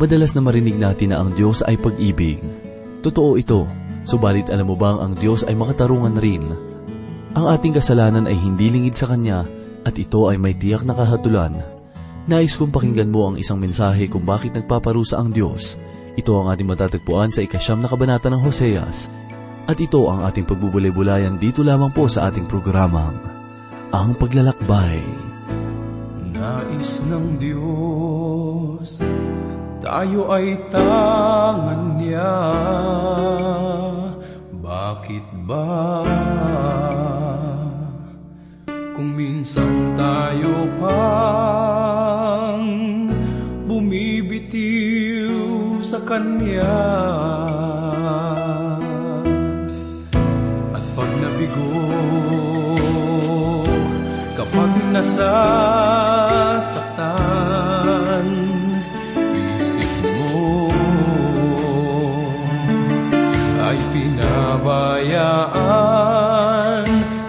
Madalas na marinig natin na ang Diyos ay pag-ibig. Totoo ito, subalit alam mo bang ang Diyos ay makatarungan rin? Ang ating kasalanan ay hindi lingid sa Kanya at ito ay may tiyak na kahatulan. Nais kong pakinggan mo ang isang mensahe kung bakit nagpaparusa ang Diyos. Ito ang ating matatagpuan sa ikasyam na kabanata ng Hoseas. At ito ang ating pagbubulay-bulayan dito lamang po sa ating programang, Ang Paglalakbay. Nais ng Diyos, tayo ay tangan niya. Bakit ba? Kung minsan tayo pang bumibitiw sa Kanya. At pag nabigo, kapag nasasaktan, pinabayaan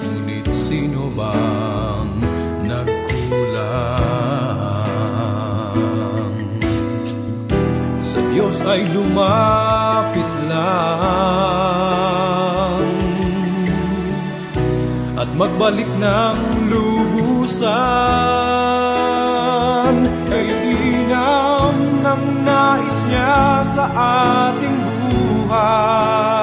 Ngunit sino bang nagkulang? Sa Diyos ay lumapit lang At magbalik ng lubusan Kay inam ng nais niya sa ating buhay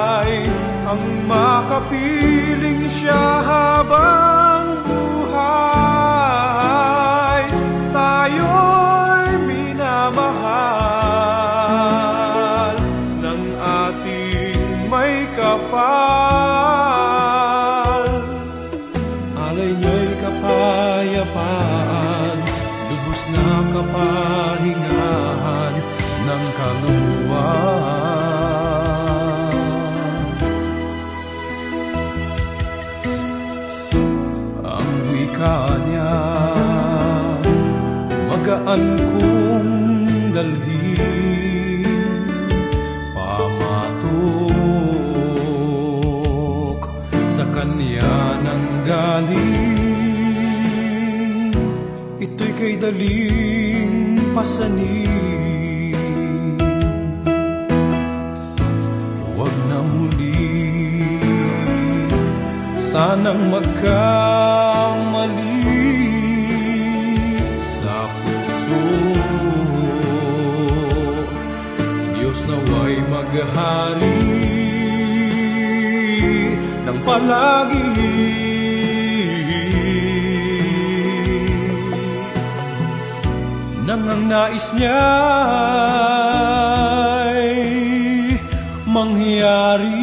makapiling siya habang buhay. Tayo'y Ito'y kay daling pasanin. Huwag na muli. Sanang magkamali sa puso. Diyos naway maghali ng palagi Nang ang nais niya'y mangyari.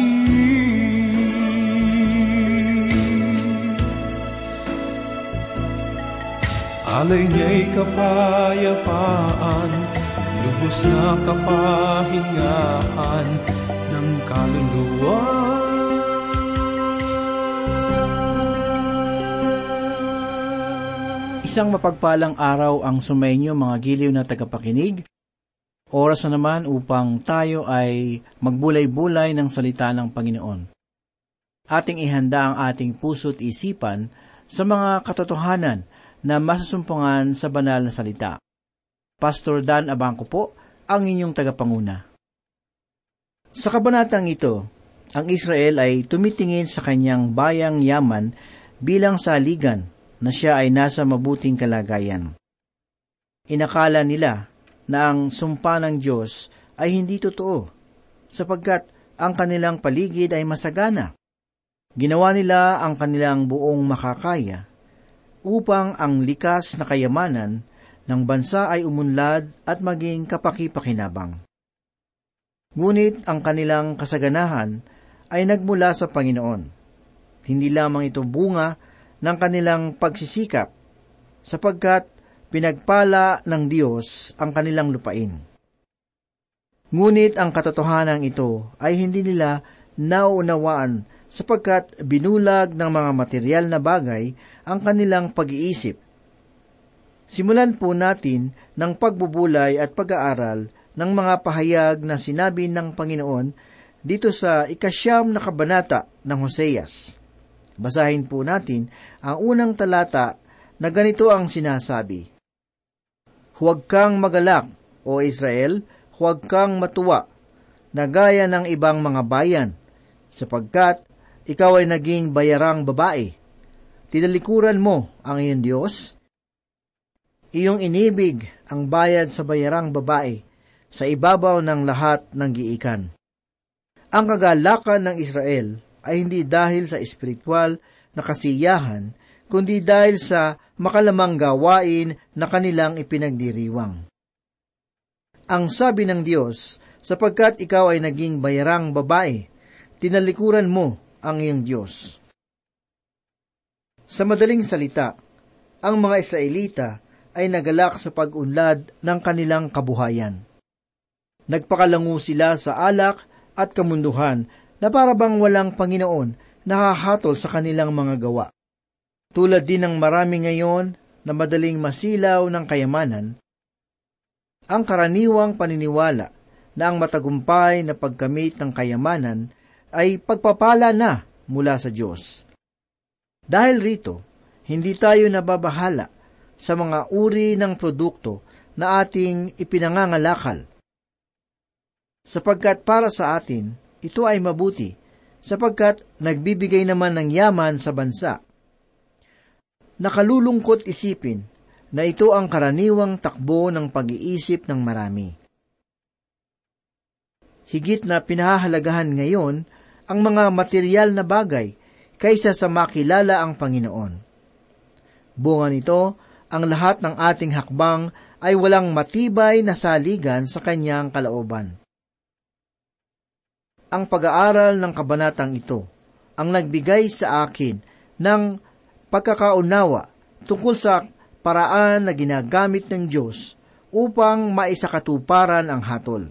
Alay niya'y kapayapaan Lubos na kapahingahan ng kaluluwa Isang mapagpalang araw ang sumainyo mga giliw na tagapakinig. Oras na naman upang tayo ay magbulay-bulay ng salita ng Panginoon. Ating ihanda ang ating puso't isipan sa mga katotohanan na masusumpungan sa banal na salita. Pastor Dan Abangco po, ang inyong tagapanguna. Sa kabanatang ito, ang Israel ay tumitingin sa kanyang bayang yaman bilang saligan na siya ay nasa mabuting kalagayan. Inakala nila na ang sumpa ng Diyos ay hindi totoo, sapagkat ang kanilang paligid ay masagana. Ginawa nila ang kanilang buong makakaya upang ang likas na kayamanan ng bansa ay umunlad at maging kapaki-pakinabang. Ngunit ang kanilang kasaganahan ay nagmula sa Panginoon. Hindi lamang ito bunga ng kanilang pagsisikap, sapagkat pinagpala ng Diyos ang kanilang lupain. Ngunit ang katotohanan ito ay hindi nila nauunawaan sapagkat binulag ng mga material na bagay ang kanilang pag-iisip. Simulan po natin ng pagbubulay at pag-aaral ng mga pahayag na sinabi ng Panginoon dito sa ikasyam na kabanata ng Hoseas. Basahin po natin ang unang talata na ganito ang sinasabi. Huwag kang magalak, o Israel, huwag kang matuwa na gaya ng ibang mga bayan, sapagkat ikaw ay naging bayarang babae. Tinalikuran mo ang iyong Diyos. Iyong inibig ang bayad sa bayarang babae sa ibabaw ng lahat ng giikan. Ang kagalakan ng Israel ay hindi dahil sa espiritual na kasiyahan, kundi dahil sa makalamang gawain na kanilang ipinagdiriwang. Ang sabi ng Diyos, sapagkat ikaw ay naging bayarang babae, tinalikuran mo ang iyong Diyos. Sa madaling salita, ang mga Israelita ay nagalak sa pag-unlad ng kanilang kabuhayan. Nagpakalangu sila sa alak at kamunduhan na parabang walang Panginoon nakahatol sa kanilang mga gawa. Tulad din ng marami ngayon na madaling masilaw ng kayamanan, ang karaniwang paniniwala na ang matagumpay na pagkamit ng kayamanan ay pagpapala na mula sa Diyos. Dahil rito, hindi tayo nababahala sa mga uri ng produkto na ating ipinangangalakal. Sapagkat para sa atin, ito ay mabuti, sapagkat nagbibigay naman ng yaman sa bansa. Nakalulungkot isipin na ito ang karaniwang takbo ng pag-iisip ng marami. Higit na pinahahalagahan ngayon ang mga material na bagay kaysa sa makilala ang Panginoon. Bunga nito, ang lahat ng ating hakbang ay walang matibay na saligan sa kanyang kalooban. Ang pag-aaral ng kabanatang ito ang nagbigay sa akin ng pagkakaunawa tungkol sa paraan na ginagamit ng Diyos upang maisakatuparan ang hatol.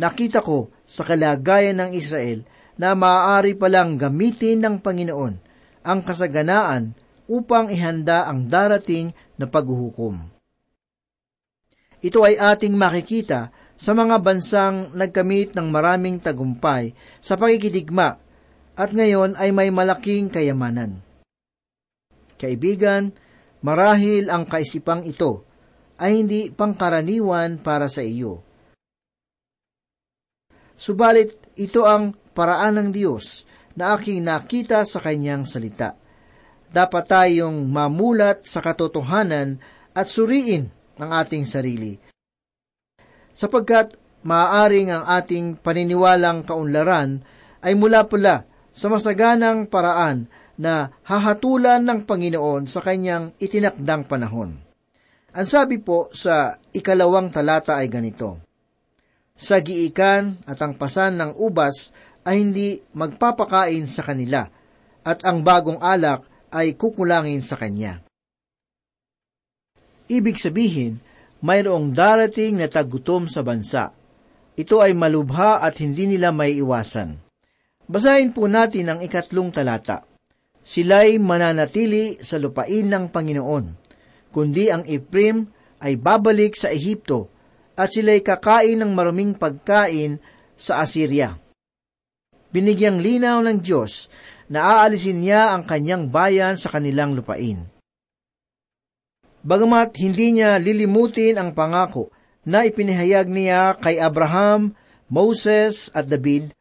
Nakita ko sa kalagayan ng Israel na maaari palang gamitin ng Panginoon ang kasaganaan upang ihanda ang darating na paghuhukom. Ito ay ating makikita sa mga bansang nagkamit ng maraming tagumpay sa pakikidigma at ngayon ay may malaking kayamanan. Kaibigan, marahil ang kaisipang ito ay hindi pangkaraniwan para sa iyo Subalit ito ang paraan ng Diyos na aking nakita sa kanyang salita. Dapat tayong mamulat sa katotohanan at suriin ang ating sarili. Sapagkat maaaring ang ating paniniwalang kaunlaran ay mula pala sa masaganang paraan na hahatulan ng Panginoon sa kanyang itinakdang panahon. Ang sabi po sa ikalawang talata ay ganito, sa giikan at ang pasan ng ubas ay hindi magpapakain sa kanila, at ang bagong alak ay kukulangin sa kanya. Ibig sabihin, mayroong darating na tagutom sa bansa. Ito ay malubha at hindi nila may iwasan. Basahin po natin ang ikatlong talata. Sila'y mananatili sa lupain ng Panginoon, kundi ang Iprim ay babalik sa Ehipto at sila'y kakain ng maruming pagkain sa Assyria. Binigyang linaw ng Diyos na aalisin niya ang kanyang bayan sa kanilang lupain. Bagamat hindi niya lilimutin ang pangako na ipinahayag niya kay Abraham, Moses at David,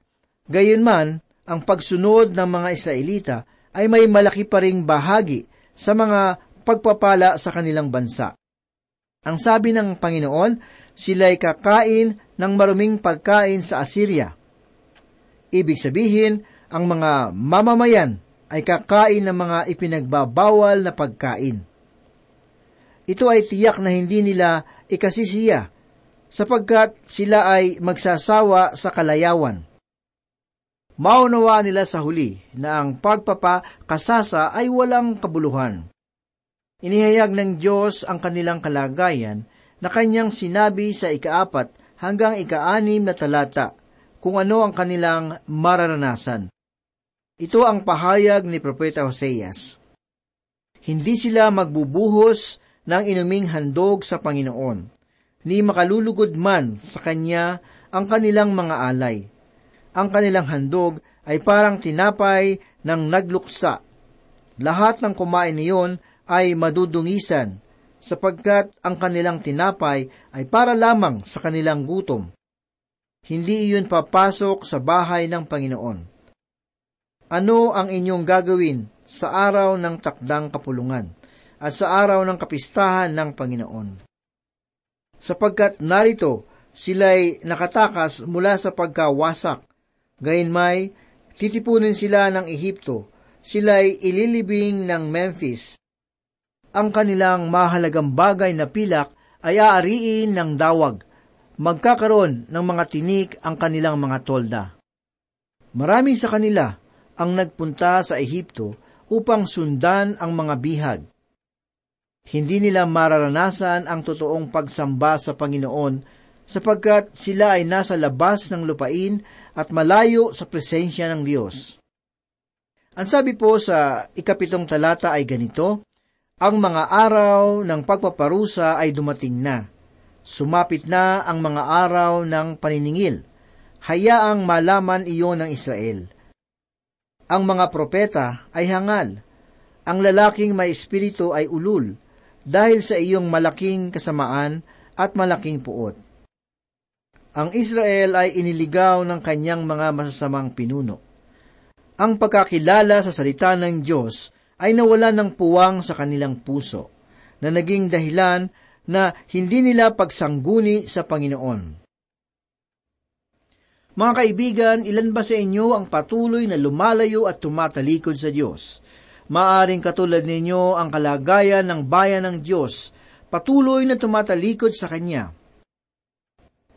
gayunman ang pagsunod ng mga Israelita ay may malaki pa ring bahagi sa mga pagpapala sa kanilang bansa. Ang sabi ng Panginoon, sila'y kakain ng maruming pagkain sa Assyria. Ibig sabihin, ang mga mamamayan ay kakain ng mga ipinagbabawal na pagkain. Ito ay tiyak na hindi nila ikasisiya, sapagkat sila ay magsasawa sa kalayawan. Maunawa nila sa huli na ang pagpapakasasa ay walang kabuluhan. Inihayag ng Diyos ang kanilang kalagayan na kanyang sinabi sa ikaapat hanggang ikaanim na talata kung ano ang kanilang mararanasan. Ito ang pahayag ni Propeta Hoseas. Hindi sila magbubuhos ng inuming handog sa Panginoon, ni makalulugod man sa Kanya ang kanilang mga alay. Ang kanilang handog ay parang tinapay ng nagluksa. Lahat ng kumain niyon ay madudungisan, sapagkat ang kanilang tinapay ay para lamang sa kanilang gutom. Hindi iyon papasok sa bahay ng Panginoon. Ano ang inyong gagawin sa araw ng takdang kapulungan at sa araw ng kapistahan ng Panginoon? Sapagkat narito sila'y nakatakas mula sa pagkawasak, gayunmay titipunin sila ng Ehipto, sila'y ililibing ng Memphis, ang kanilang mahalagang bagay na pilak ay aariin ng dawag. Magkakaroon ng mga tinik ang kanilang mga tolda. Marami sa kanila ang nagpunta sa Ehipto upang sundan ang mga bihag. Hindi nila mararanasan ang totoong pagsamba sa Panginoon sapagkat sila ay nasa labas ng lupain at malayo sa presensya ng Diyos. Ang sabi po sa ikapitong talata ay ganito, ang mga araw ng pagpaparusa ay dumating na. Sumapit na ang mga araw ng paniningil. Hayaang malaman iyon ng Israel. Ang mga propeta ay hangal. Ang lalaking may espiritu ay ulul dahil sa iyong malaking kasamaan at malaking puot. Ang Israel ay iniligaw ng kanyang mga masasamang pinuno. Ang pagkakilala sa salita ng Diyos ay nawala ng puwang sa kanilang puso, na naging dahilan na hindi nila pagsangguni sa Panginoon. Mga kaibigan, ilan ba sa inyo ang patuloy na lumalayo at tumatalikod sa Diyos? Maaring katulad ninyo ang kalagayan ng bayan ng Diyos, patuloy na tumatalikod sa Kanya.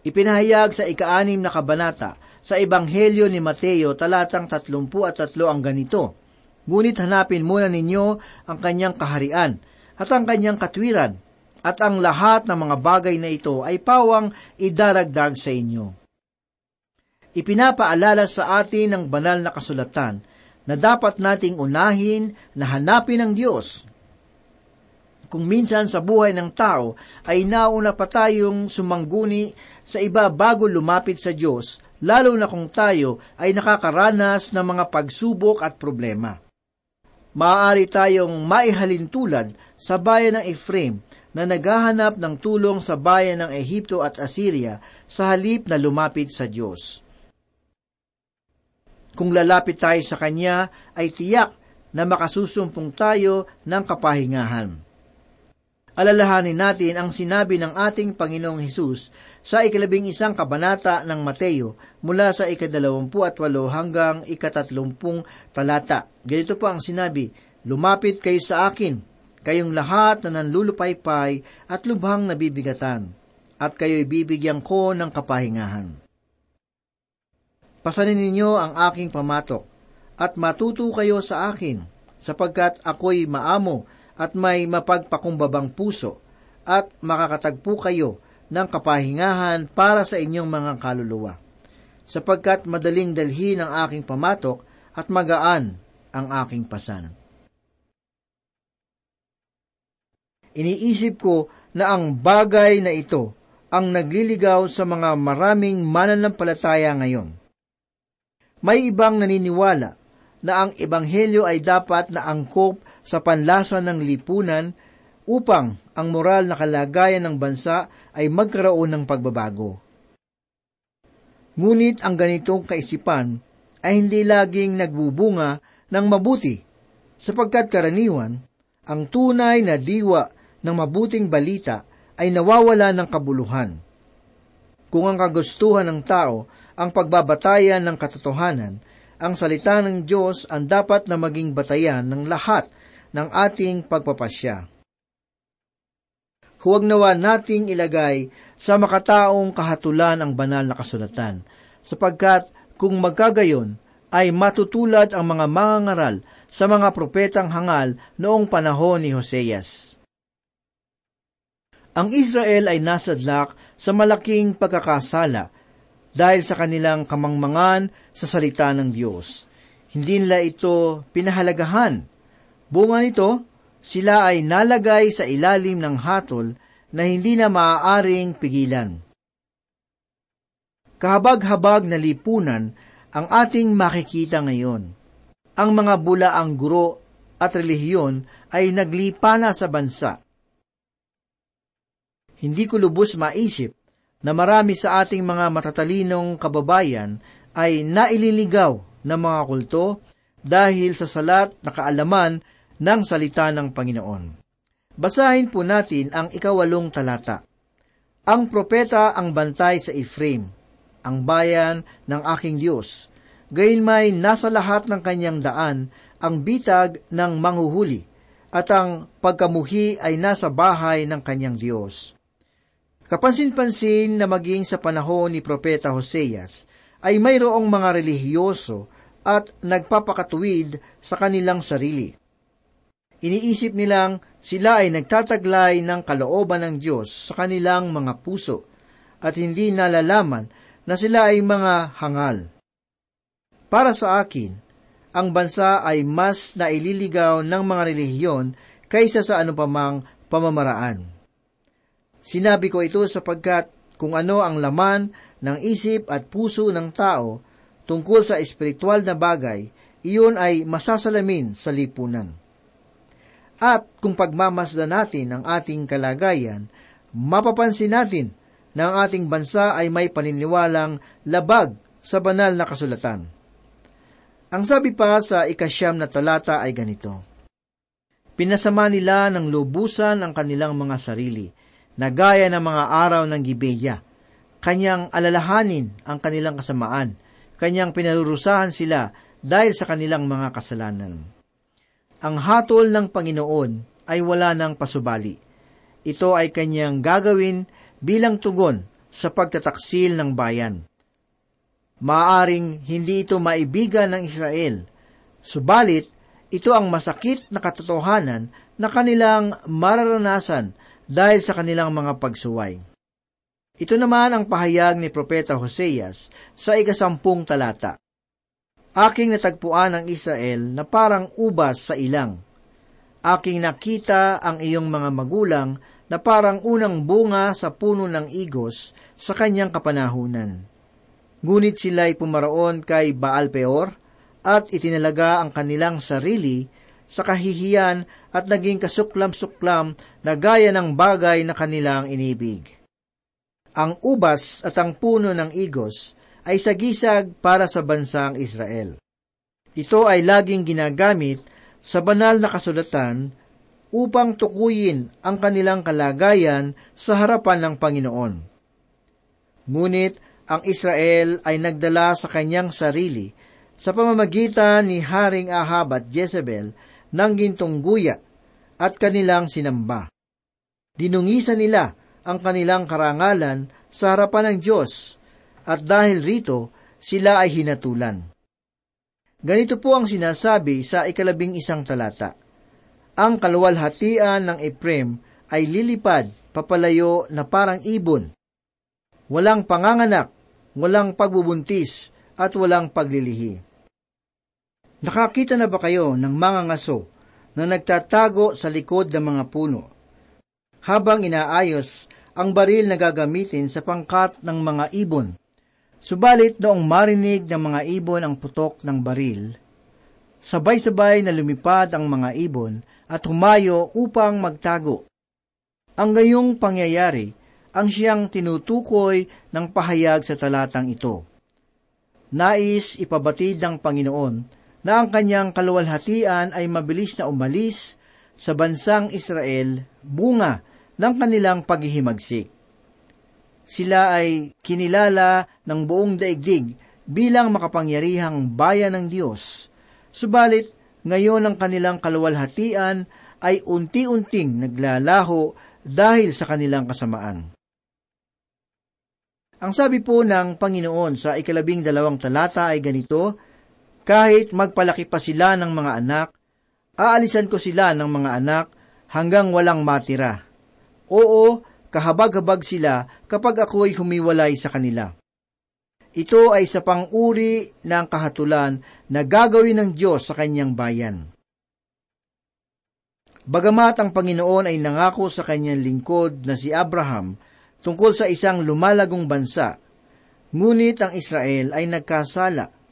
Ipinahayag sa ikaanim na kabanata sa Ebanghelyo ni Mateo talatang tatlumpu at tatlo ang ganito, Ngunit hanapin muna ninyo ang kanyang kaharian at ang kanyang katwiran, at ang lahat ng mga bagay na ito ay pawang idaragdag sa inyo. Ipinapaalala sa atin ng banal na kasulatan na dapat nating unahin na hanapin ang Diyos. Kung minsan sa buhay ng tao ay nauna pa tayong sumangguni sa iba bago lumapit sa Diyos, lalo na kung tayo ay nakakaranas ng mga pagsubok at problema maaari tayong maihalin tulad sa bayan ng Ephraim na naghahanap ng tulong sa bayan ng Ehipto at Assyria sa halip na lumapit sa Diyos. Kung lalapit tayo sa Kanya, ay tiyak na makasusumpong tayo ng kapahingahan. Alalahanin natin ang sinabi ng ating Panginoong Hesus sa ikalabing isang kabanata ng Mateo mula sa ikadalawampu at walo hanggang ikatatlumpung talata. Ganito po ang sinabi, Lumapit kayo sa akin, kayong lahat na nanlulupaypay at lubhang nabibigatan, at kayo'y bibigyan ko ng kapahingahan. Pasanin ninyo ang aking pamatok, at matuto kayo sa akin, sapagkat ako'y maamo at may mapagpakumbabang puso, at makakatagpo kayo ng kapahingahan para sa inyong mga kaluluwa. Sapagkat madaling dalhin ang aking pamatok at magaan ang aking pasan. Iniisip ko na ang bagay na ito ang nagliligaw sa mga maraming mananampalataya ngayon. May ibang naniniwala na ang ebanghelyo ay dapat na angkop sa panlasa ng lipunan upang ang moral na kalagayan ng bansa ay magkaroon ng pagbabago. Ngunit ang ganitong kaisipan ay hindi laging nagbubunga ng mabuti, sapagkat karaniwan, ang tunay na diwa ng mabuting balita ay nawawala ng kabuluhan. Kung ang kagustuhan ng tao ang pagbabatayan ng katotohanan, ang salita ng Diyos ang dapat na maging batayan ng lahat ng ating pagpapasya. Huwag nawa nating ilagay sa makataong kahatulan ang banal na kasulatan, sapagkat kung magkagayon, ay matutulad ang mga mangangaral sa mga propetang hangal noong panahon ni Hoseas. Ang Israel ay nasadlak sa malaking pagkakasala dahil sa kanilang kamangmangan sa salita ng Diyos. Hindi nila ito pinahalagahan Bunga nito, sila ay nalagay sa ilalim ng hatol na hindi na maaaring pigilan. Kahabag-habag na lipunan ang ating makikita ngayon. Ang mga bulaang guro at relihiyon ay naglipa na sa bansa. Hindi ko lubos maisip na marami sa ating mga matatalinong kababayan ay naililigaw ng mga kulto dahil sa salat na kaalaman ng salita ng Panginoon. Basahin po natin ang ikawalong talata. Ang propeta ang bantay sa Ephraim, ang bayan ng aking Diyos. Gayunmay nasa lahat ng kanyang daan ang bitag ng manghuhuli, at ang pagkamuhi ay nasa bahay ng kanyang Diyos. Kapansin-pansin na maging sa panahon ni Propeta Hoseas ay mayroong mga relihiyoso at nagpapakatuwid sa kanilang sarili. Iniisip nilang sila ay nagtataglay ng kalooban ng Diyos sa kanilang mga puso at hindi nalalaman na sila ay mga hangal. Para sa akin, ang bansa ay mas naililigaw ng mga relihiyon kaysa sa anupamang pamamaraan. Sinabi ko ito sapagkat kung ano ang laman ng isip at puso ng tao tungkol sa espiritual na bagay, iyon ay masasalamin sa lipunan. At kung pagmamasda natin ang ating kalagayan, mapapansin natin na ang ating bansa ay may paniniwalang labag sa banal na kasulatan. Ang sabi pa sa ikasyam na talata ay ganito, Pinasama nila ng lubusan ang kanilang mga sarili, na gaya ng mga araw ng Gibeya. Kanyang alalahanin ang kanilang kasamaan, kanyang pinarurusahan sila dahil sa kanilang mga kasalanan. Ang hatol ng Panginoon ay wala ng pasubali. Ito ay kanyang gagawin bilang tugon sa pagtataksil ng bayan. Maaring hindi ito maibigan ng Israel, subalit ito ang masakit na katotohanan na kanilang mararanasan dahil sa kanilang mga pagsuway. Ito naman ang pahayag ni Propeta Hoseas sa ikasampung talata. Aking natagpuan ang Israel na parang ubas sa ilang. Aking nakita ang iyong mga magulang na parang unang bunga sa puno ng igos sa kanyang kapanahunan. Ngunit sila'y pumaroon kay Baal Peor at itinalaga ang kanilang sarili sa kahihiyan at naging kasuklam-suklam na gaya ng bagay na kanilang inibig. Ang ubas at ang puno ng igos ay sagisag para sa bansang Israel. Ito ay laging ginagamit sa banal na kasulatan upang tukuyin ang kanilang kalagayan sa harapan ng Panginoon. Ngunit ang Israel ay nagdala sa kanyang sarili sa pamamagitan ni Haring Ahab at Jezebel ng gintong guya at kanilang sinamba. Dinungisan nila ang kanilang karangalan sa harapan ng Diyos at dahil rito, sila ay hinatulan. Ganito po ang sinasabi sa ikalabing isang talata. Ang kaluwalhatian ng Ephraim ay lilipad papalayo na parang ibon. Walang panganganak, walang pagbubuntis, at walang paglilihi. Nakakita na ba kayo ng mga ngaso na nagtatago sa likod ng mga puno? Habang inaayos ang baril na gagamitin sa pangkat ng mga ibon, Subalit noong marinig ng mga ibon ang putok ng baril, sabay-sabay na lumipad ang mga ibon at humayo upang magtago. Ang gayong pangyayari ang siyang tinutukoy ng pahayag sa talatang ito. Nais ipabatid ng Panginoon na ang kanyang kaluwalhatian ay mabilis na umalis sa bansang Israel bunga ng kanilang paghihimagsik. Sila ay kinilala ng buong daigdig bilang makapangyarihang bayan ng Diyos. Subalit, ngayon ang kanilang kaluwalhatian ay unti-unting naglalaho dahil sa kanilang kasamaan. Ang sabi po ng Panginoon sa ikalabing dalawang talata ay ganito, Kahit magpalaki pa sila ng mga anak, aalisan ko sila ng mga anak hanggang walang matira. Oo, kahabag-habag sila kapag ako'y humiwalay sa kanila. Ito ay sa pang-uri ng kahatulan na gagawin ng Diyos sa kanyang bayan. Bagamat ang Panginoon ay nangako sa kanyang lingkod na si Abraham tungkol sa isang lumalagong bansa, ngunit ang Israel ay nagkasala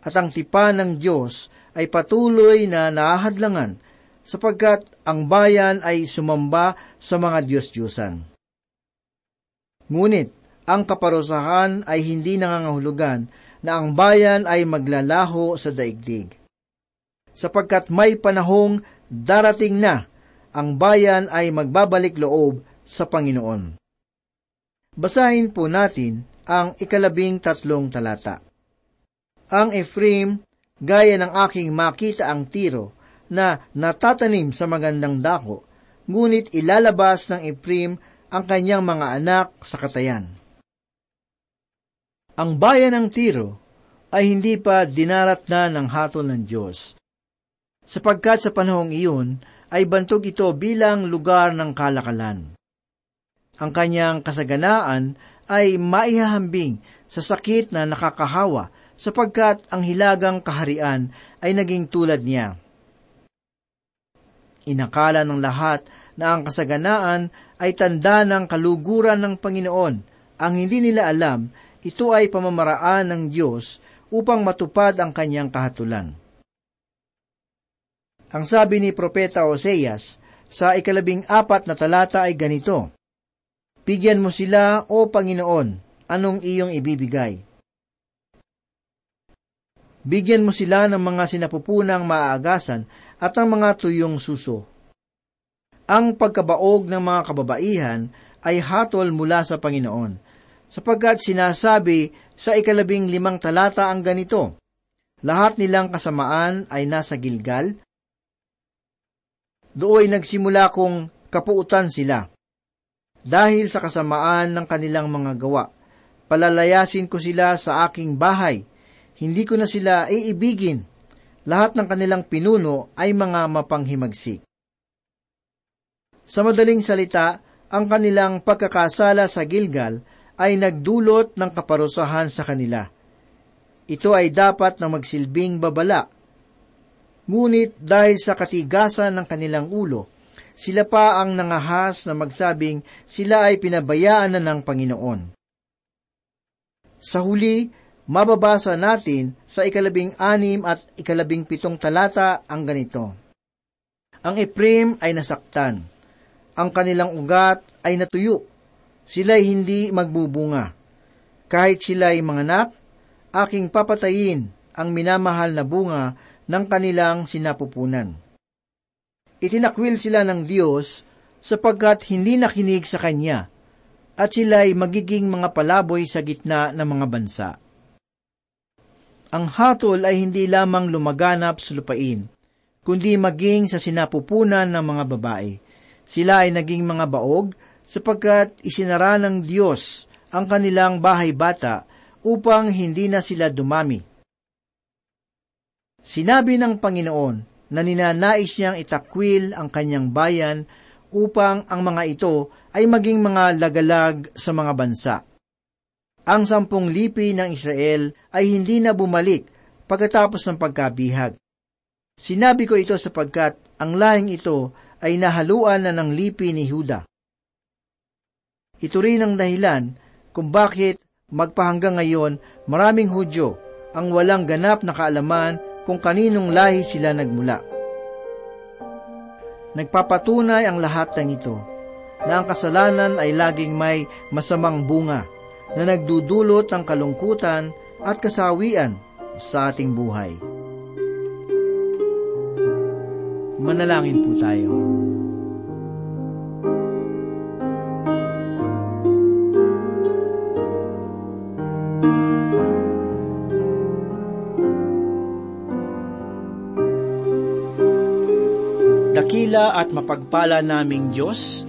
at ang tipan ng Diyos ay patuloy na naahadlangan sapagkat ang bayan ay sumamba sa mga Diyos-Diyusan. Ngunit, ang kaparusahan ay hindi nangangahulugan na ang bayan ay maglalaho sa daigdig. Sapagkat may panahong darating na ang bayan ay magbabalik loob sa Panginoon. Basahin po natin ang ikalabing tatlong talata. Ang Ephraim, gaya ng aking makita ang tiro, na natatanim sa magandang dako, ngunit ilalabas ng Ephraim ang kanyang mga anak sa katayan. Ang bayan ng Tiro ay hindi pa dinarat na ng hatol ng Diyos, sapagkat sa panahong iyon ay bantog ito bilang lugar ng kalakalan. Ang kanyang kasaganaan ay maihahambing sa sakit na nakakahawa sapagkat ang hilagang kaharian ay naging tulad niya. Inakala ng lahat na ang kasaganaan ay tanda ng kaluguran ng Panginoon. Ang hindi nila alam, ito ay pamamaraan ng Diyos upang matupad ang kanyang kahatulan. Ang sabi ni Propeta Oseas sa ikalabing apat na talata ay ganito, Bigyan mo sila, O Panginoon, anong iyong ibibigay? Bigyan mo sila ng mga sinapupunang maaagasan at ang mga tuyong suso. Ang pagkabaog ng mga kababaihan ay hatol mula sa Panginoon, sapagkat sinasabi sa ikalabing limang talata ang ganito, Lahat nilang kasamaan ay nasa Gilgal. Dooy nagsimula kong kapuutan sila. Dahil sa kasamaan ng kanilang mga gawa, palalayasin ko sila sa aking bahay, hindi ko na sila iibigin. Lahat ng kanilang pinuno ay mga mapanghimagsik. Sa madaling salita, ang kanilang pagkakasala sa Gilgal ay nagdulot ng kaparusahan sa kanila. Ito ay dapat na magsilbing babala. Ngunit dahil sa katigasan ng kanilang ulo, sila pa ang nangahas na magsabing sila ay pinabayaan na ng Panginoon. Sa huli, mababasa natin sa ikalabing anim at ikalabing pitong talata ang ganito. Ang Ephraim ay nasaktan. Ang kanilang ugat ay natuyo. Sila'y hindi magbubunga. Kahit sila'y manganak, aking papatayin ang minamahal na bunga ng kanilang sinapupunan. Itinakwil sila ng Diyos sapagkat hindi nakinig sa Kanya, at sila'y magiging mga palaboy sa gitna ng mga bansa. Ang hatol ay hindi lamang lumaganap sa lupain, kundi maging sa sinapupunan ng mga babae. Sila ay naging mga baog sapagkat isinara ng Diyos ang kanilang bahay bata upang hindi na sila dumami. Sinabi ng Panginoon na ninanais niyang itakwil ang kanyang bayan upang ang mga ito ay maging mga lagalag sa mga bansa ang sampung lipi ng Israel ay hindi na bumalik pagkatapos ng pagkabihag. Sinabi ko ito sapagkat ang lahing ito ay nahaluan na ng lipi ni Huda. Ito rin ang dahilan kung bakit magpahanggang ngayon maraming Hudyo ang walang ganap na kaalaman kung kaninong lahi sila nagmula. Nagpapatunay ang lahat ng ito na ang kasalanan ay laging may masamang bunga na nagdudulot ng kalungkutan at kasawian sa ating buhay. Manalangin po tayo. Dakila at mapagpala naming Diyos,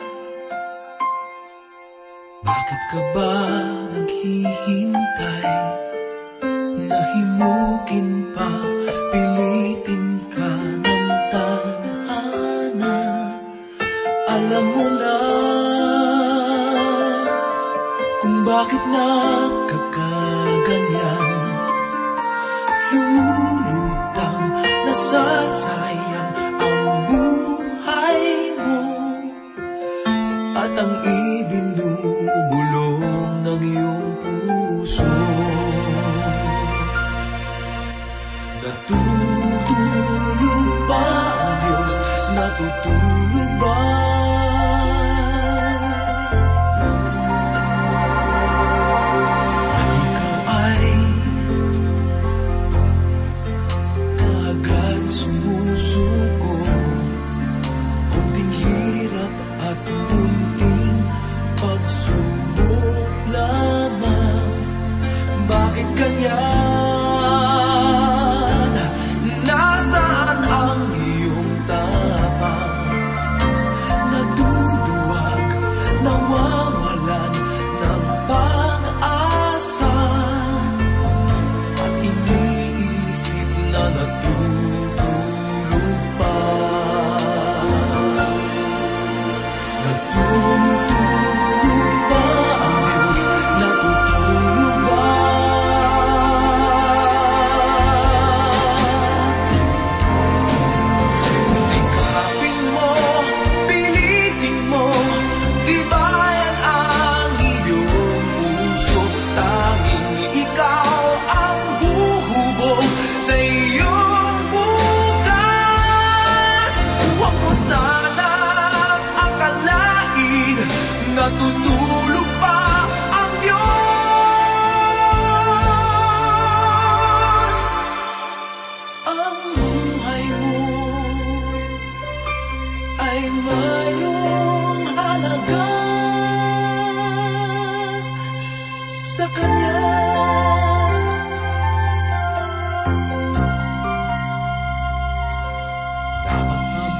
bakit ka ba naghihintay? Nahimukin pa, pilitin ka ng tanahana Alam mo na kung bakit na nakakaganyan. Lumulutang nasasakit. Natutulog pa ang Diyos, natutulog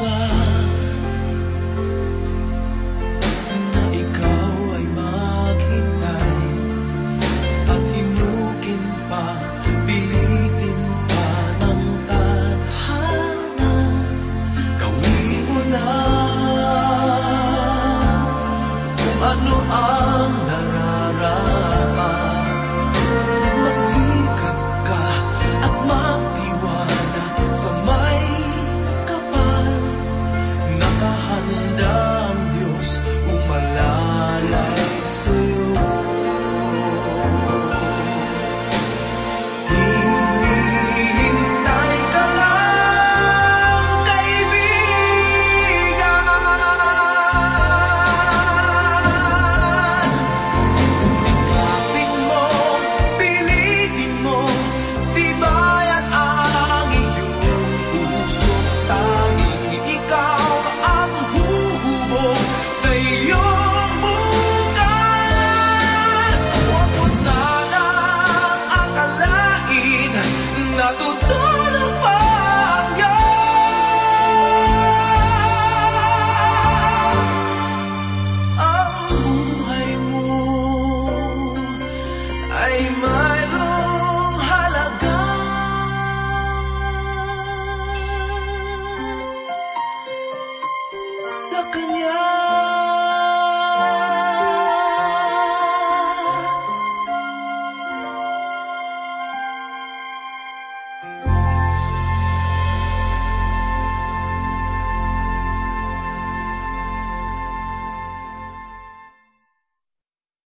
Love.